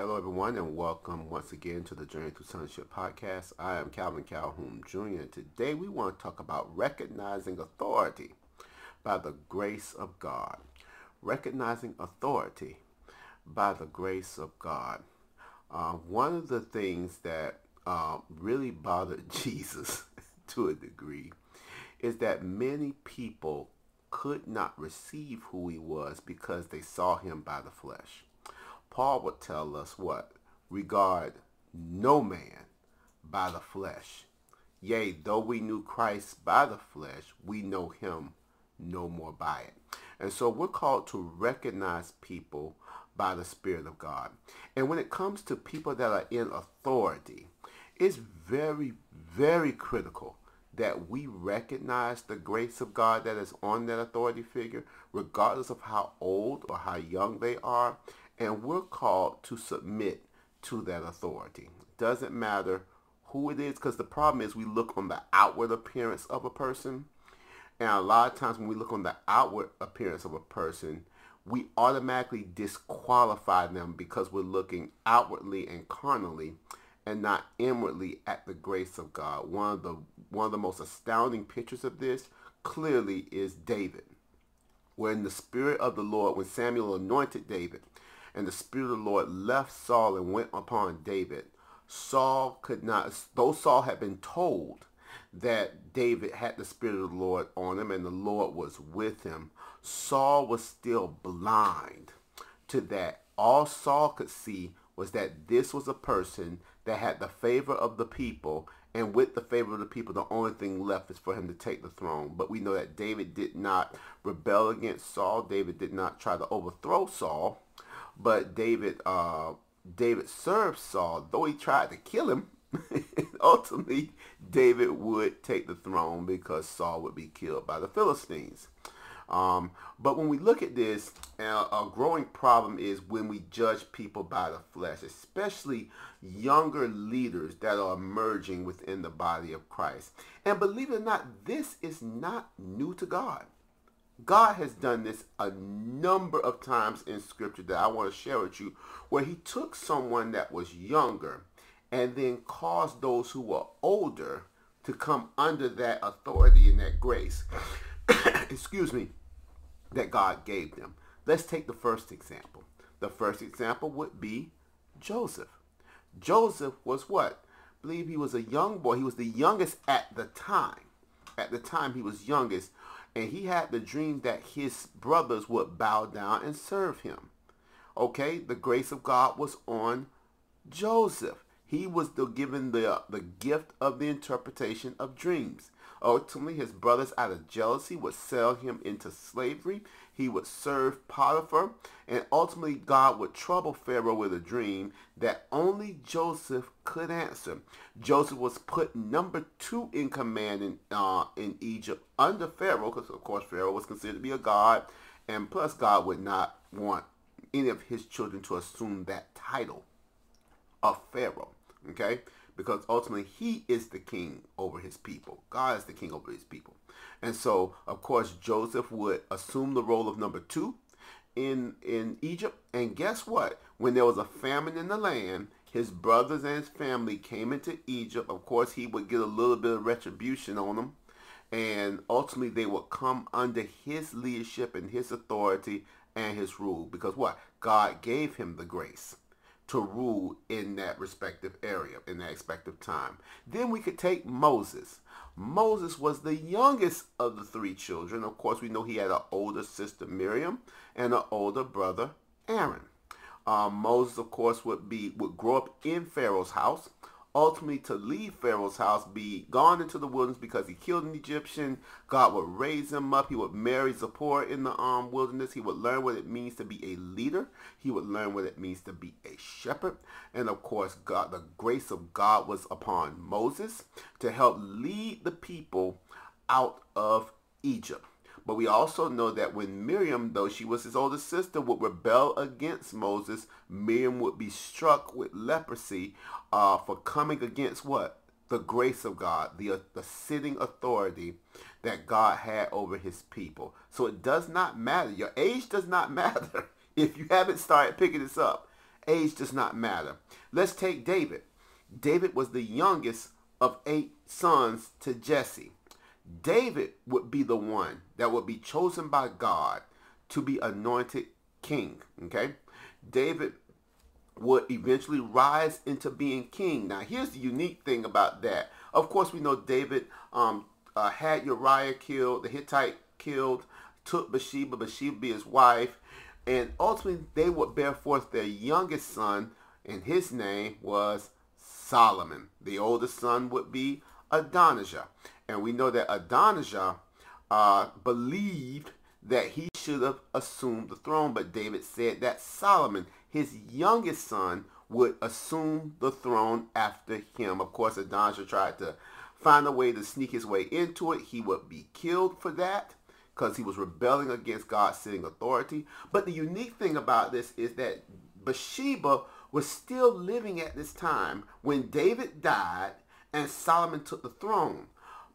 Hello, everyone, and welcome once again to the Journey to Sonship podcast. I am Calvin Calhoun Jr., today we want to talk about recognizing authority by the grace of God. Recognizing authority by the grace of God. Uh, one of the things that uh, really bothered Jesus to a degree is that many people could not receive who he was because they saw him by the flesh. Paul would tell us what? Regard no man by the flesh. Yea, though we knew Christ by the flesh, we know him no more by it. And so we're called to recognize people by the Spirit of God. And when it comes to people that are in authority, it's very, very critical that we recognize the grace of God that is on that authority figure, regardless of how old or how young they are, and we're called to submit to that authority. Doesn't matter who it is, because the problem is we look on the outward appearance of a person. And a lot of times when we look on the outward appearance of a person, we automatically disqualify them because we're looking outwardly and carnally and not inwardly at the grace of God. One of the one of the most astounding pictures of this clearly is David. When the spirit of the Lord, when Samuel anointed David, and the Spirit of the Lord left Saul and went upon David. Saul could not, though Saul had been told that David had the Spirit of the Lord on him and the Lord was with him, Saul was still blind to that. All Saul could see was that this was a person that had the favor of the people and with the favor of the people, the only thing left is for him to take the throne. But we know that David did not rebel against Saul. David did not try to overthrow Saul. But David, uh, David served Saul, though he tried to kill him. ultimately, David would take the throne because Saul would be killed by the Philistines. Um, but when we look at this, uh, a growing problem is when we judge people by the flesh, especially younger leaders that are emerging within the body of Christ. And believe it or not, this is not new to God. God has done this a number of times in scripture that I want to share with you where he took someone that was younger and then caused those who were older to come under that authority and that grace. Excuse me, that God gave them. Let's take the first example. The first example would be Joseph. Joseph was what? I believe he was a young boy. He was the youngest at the time. At the time he was youngest and he had the dream that his brothers would bow down and serve him. Okay, the grace of God was on Joseph. He was the, given the, the gift of the interpretation of dreams. Ultimately, his brothers, out of jealousy, would sell him into slavery. He would serve Potiphar. And ultimately, God would trouble Pharaoh with a dream that only Joseph could answer. Joseph was put number two in command in, uh, in Egypt under Pharaoh, because, of course, Pharaoh was considered to be a god. And plus, God would not want any of his children to assume that title of Pharaoh. Okay? because ultimately he is the king over his people. God is the king over his people. And so, of course, Joseph would assume the role of number two in, in Egypt. And guess what? When there was a famine in the land, his brothers and his family came into Egypt. Of course, he would get a little bit of retribution on them. And ultimately, they would come under his leadership and his authority and his rule. Because what? God gave him the grace to rule in that respective area, in that respective time. Then we could take Moses. Moses was the youngest of the three children. Of course, we know he had an older sister, Miriam, and an older brother, Aaron. Um, Moses, of course, would be would grow up in Pharaoh's house ultimately to leave Pharaoh's house, be gone into the wilderness because he killed an Egyptian. God would raise him up. He would marry Zipporah in the um, wilderness. He would learn what it means to be a leader. He would learn what it means to be a shepherd. And of course, God, the grace of God was upon Moses to help lead the people out of Egypt. But we also know that when Miriam, though she was his older sister, would rebel against Moses, Miriam would be struck with leprosy uh, for coming against what? The grace of God, the, uh, the sitting authority that God had over his people. So it does not matter. Your age does not matter if you haven't started picking this up. age does not matter. Let's take David. David was the youngest of eight sons to Jesse. David would be the one that would be chosen by God to be anointed king. Okay? David would eventually rise into being king. Now, here's the unique thing about that. Of course, we know David um, uh, had Uriah killed, the Hittite killed, took Bathsheba, Bathsheba be his wife, and ultimately they would bear forth their youngest son, and his name was Solomon. The oldest son would be Adonijah. And we know that Adonijah uh, believed that he should have assumed the throne, but David said that Solomon, his youngest son, would assume the throne after him. Of course, Adonijah tried to find a way to sneak his way into it. He would be killed for that because he was rebelling against God's sitting authority. But the unique thing about this is that Bathsheba was still living at this time when David died and Solomon took the throne.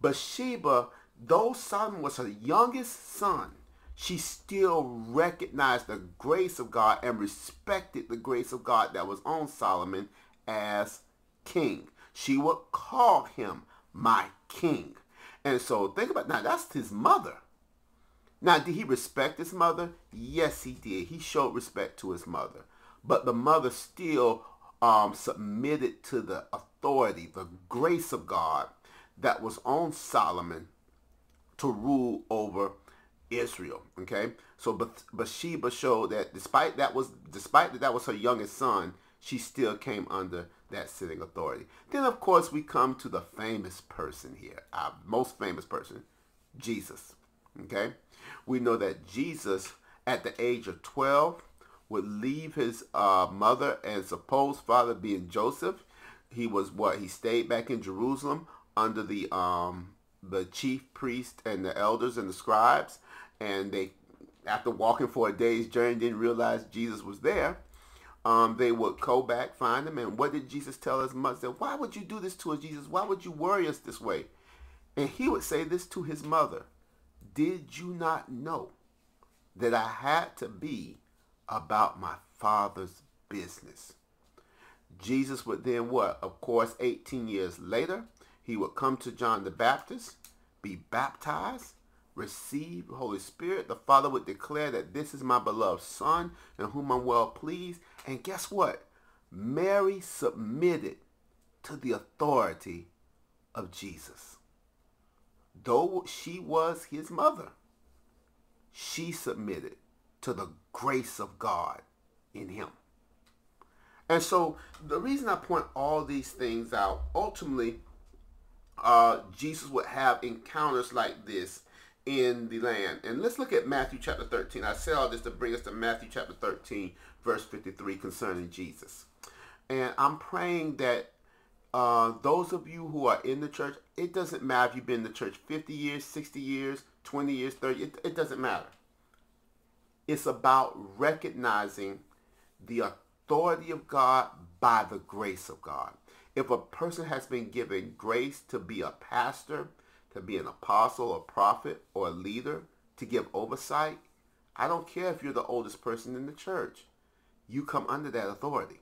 Bathsheba, though Solomon was her youngest son, she still recognized the grace of God and respected the grace of God that was on Solomon as king. She would call him my king. And so think about now, that's his mother. Now, did he respect his mother? Yes, he did. He showed respect to his mother. But the mother still um, submitted to the authority, the grace of God that was on Solomon to rule over Israel. Okay, so Bathsheba showed that despite that was despite that that was her youngest son, she still came under that sitting authority. Then of course we come to the famous person here, our most famous person, Jesus. Okay, we know that Jesus at the age of 12 would leave his uh, mother and supposed father being Joseph. He was what? He stayed back in Jerusalem under the um, the chief priest and the elders and the scribes. And they, after walking for a day's journey, didn't realize Jesus was there. Um, they would go back, find him. And what did Jesus tell his mother? Said, Why would you do this to us, Jesus? Why would you worry us this way? And he would say this to his mother. Did you not know that I had to be about my father's business. Jesus would then what? Of course, 18 years later, he would come to John the Baptist, be baptized, receive the Holy Spirit. The Father would declare that this is my beloved Son in whom I'm well pleased. And guess what? Mary submitted to the authority of Jesus. Though she was his mother, she submitted to the grace of God in him. And so the reason I point all these things out, ultimately, uh, Jesus would have encounters like this in the land. And let's look at Matthew chapter 13. I said all this to bring us to Matthew chapter 13, verse 53 concerning Jesus. And I'm praying that uh, those of you who are in the church, it doesn't matter if you've been in the church 50 years, 60 years, 20 years, 30, it, it doesn't matter. It's about recognizing the authority of God by the grace of God. If a person has been given grace to be a pastor, to be an apostle, a prophet, or a leader, to give oversight, I don't care if you're the oldest person in the church. You come under that authority.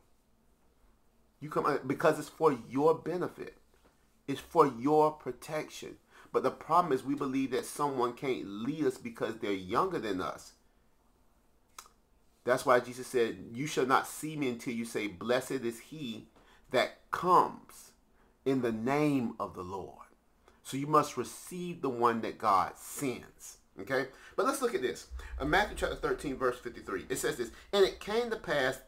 You come under, because it's for your benefit. It's for your protection. But the problem is we believe that someone can't lead us because they're younger than us. That's why Jesus said, you shall not see me until you say, blessed is he that comes in the name of the Lord. So you must receive the one that God sends. Okay? But let's look at this. In Matthew chapter 13, verse 53, it says this, And it came to pass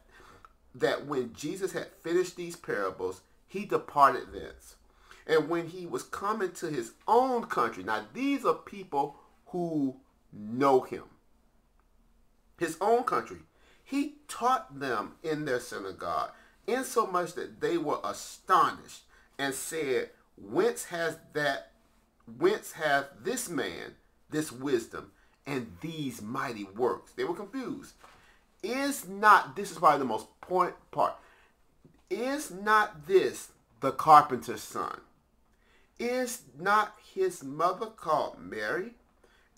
that when Jesus had finished these parables, he departed thence. And when he was coming to his own country, now these are people who know him. His own country. He taught them in their synagogue, insomuch that they were astonished and said, Whence has that whence hath this man this wisdom and these mighty works? They were confused. Is not this is probably the most point part. Is not this the carpenter's son? Is not his mother called Mary,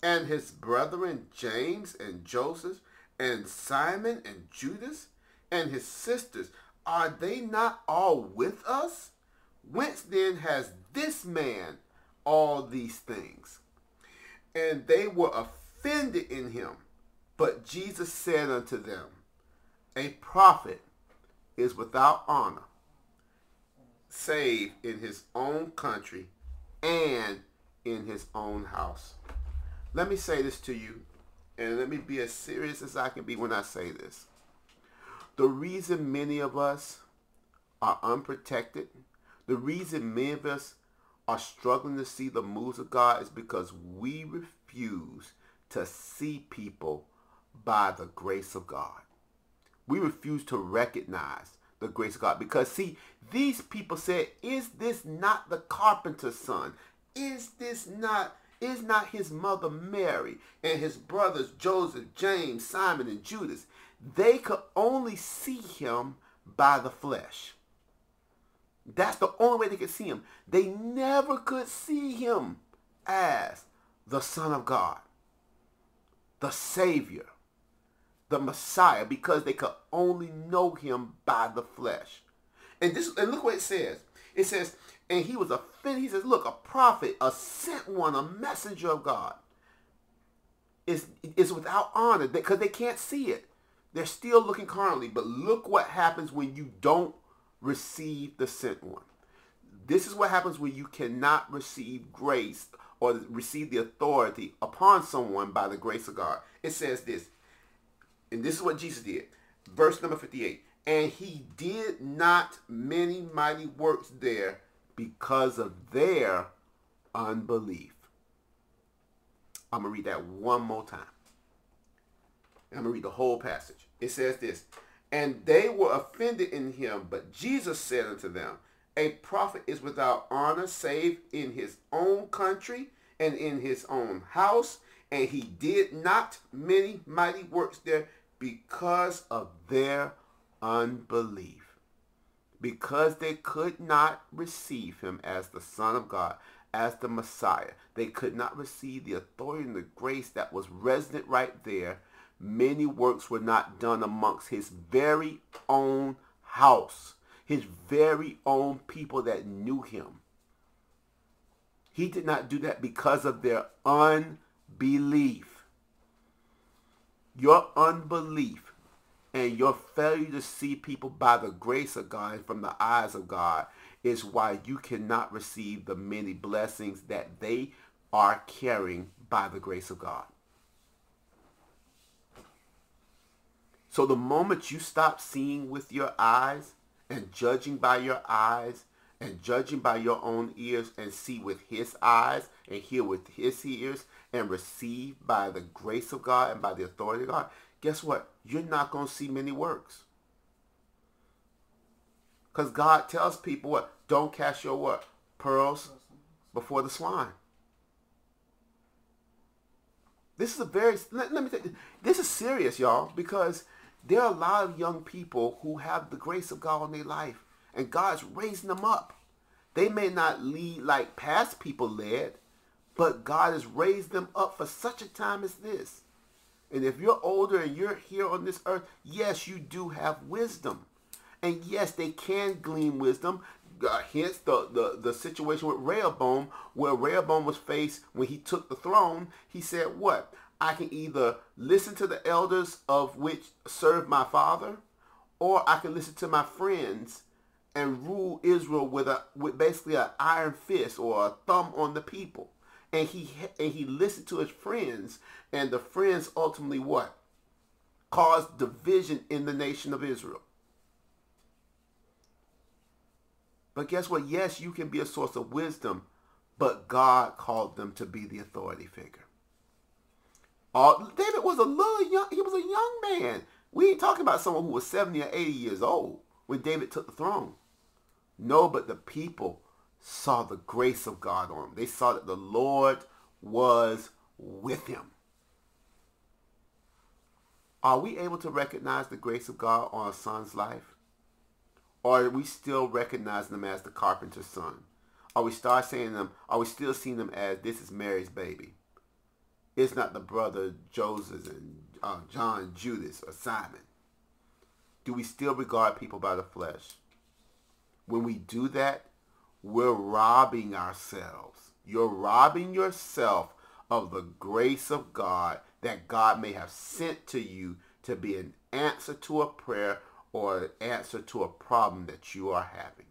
and his brethren James and Joseph, and Simon and Judas? and his sisters, are they not all with us? Whence then has this man all these things? And they were offended in him. But Jesus said unto them, A prophet is without honor, save in his own country and in his own house. Let me say this to you, and let me be as serious as I can be when I say this. The reason many of us are unprotected, the reason many of us are struggling to see the moves of God is because we refuse to see people by the grace of God. We refuse to recognize the grace of God because see, these people said, is this not the carpenter's son? Is this not is not his mother Mary and his brothers Joseph, James, Simon, and Judas? They could only see him by the flesh. That's the only way they could see him. They never could see him as the Son of God, the Savior, the Messiah, because they could only know him by the flesh. And this and look what it says. It says, and he was offended. He says, look, a prophet, a sent one, a messenger of God is, is without honor because they can't see it. They're still looking carnally. But look what happens when you don't receive the sent one. This is what happens when you cannot receive grace or receive the authority upon someone by the grace of God. It says this, and this is what Jesus did. Verse number 58. And he did not many mighty works there because of their unbelief. I'm going to read that one more time. I'm going to read the whole passage. It says this, And they were offended in him, but Jesus said unto them, A prophet is without honor save in his own country and in his own house. And he did not many mighty works there because of their unbelief because they could not receive him as the Son of God, as the Messiah. They could not receive the authority and the grace that was resident right there. Many works were not done amongst his very own house, his very own people that knew him. He did not do that because of their unbelief. Your unbelief and your failure to see people by the grace of God and from the eyes of God is why you cannot receive the many blessings that they are carrying by the grace of God. So the moment you stop seeing with your eyes and judging by your eyes and judging by your own ears and see with his eyes and hear with his ears and receive by the grace of God and by the authority of God, guess what? You're not going to see many works. Because God tells people what? Don't cast your what? Pearls before the swine. This is a very, let, let me tell you, this is serious, y'all, because there are a lot of young people who have the grace of God in their life, and God's raising them up. They may not lead like past people led, but God has raised them up for such a time as this. And if you're older and you're here on this earth, yes, you do have wisdom. And yes, they can glean wisdom. Uh, hence the, the, the situation with Rehoboam, where Rehoboam was faced when he took the throne. He said, what? I can either listen to the elders of which serve my father, or I can listen to my friends and rule Israel with a with basically an iron fist or a thumb on the people. And he and he listened to his friends and the friends ultimately what? Caused division in the nation of Israel. But guess what? Yes you can be a source of wisdom but God called them to be the authority figure uh, David was a little young he was a young man we ain't talking about someone who was 70 or 80 years old when David took the throne no but the people saw the grace of God on him. They saw that the Lord was with him. Are we able to recognize the grace of God on a son's life? Or are we still recognizing them as the carpenter's son? Are we start saying them, are we still seeing them as this is Mary's baby? It's not the brother Joseph and uh, John, Judas, or Simon. Do we still regard people by the flesh? When we do that, we're robbing ourselves. You're robbing yourself of the grace of God that God may have sent to you to be an answer to a prayer or an answer to a problem that you are having.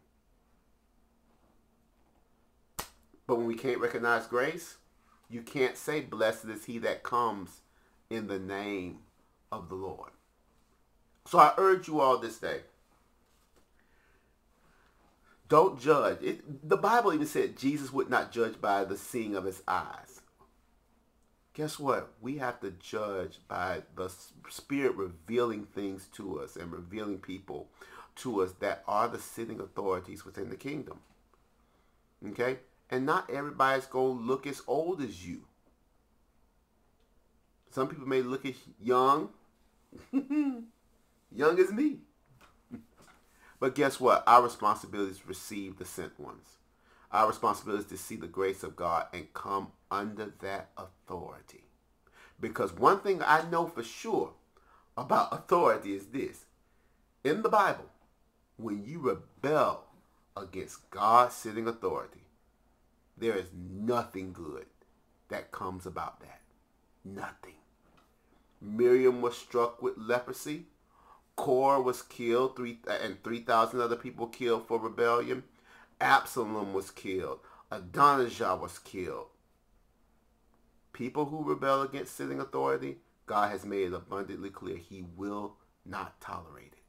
But when we can't recognize grace, you can't say, blessed is he that comes in the name of the Lord. So I urge you all this day, don't judge. It, the Bible even said Jesus would not judge by the seeing of his eyes. Guess what? We have to judge by the Spirit revealing things to us and revealing people to us that are the sitting authorities within the kingdom. Okay? And not everybody's going to look as old as you. Some people may look as young. young as me. but guess what? Our responsibility is to receive the sent ones. Our responsibility is to see the grace of God and come under that authority. Because one thing I know for sure about authority is this. In the Bible, when you rebel against God's sitting authority, there is nothing good that comes about that. Nothing. Miriam was struck with leprosy. Korah was killed, three, and 3,000 other people killed for rebellion. Absalom was killed. Adonijah was killed. People who rebel against sitting authority, God has made it abundantly clear he will not tolerate it.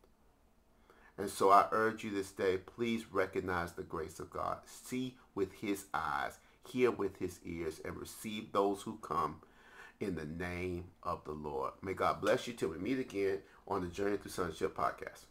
And so I urge you this day, please recognize the grace of God. See with his eyes, hear with his ears, and receive those who come in the name of the Lord. May God bless you till we meet again on the Journey Through Sonship podcast.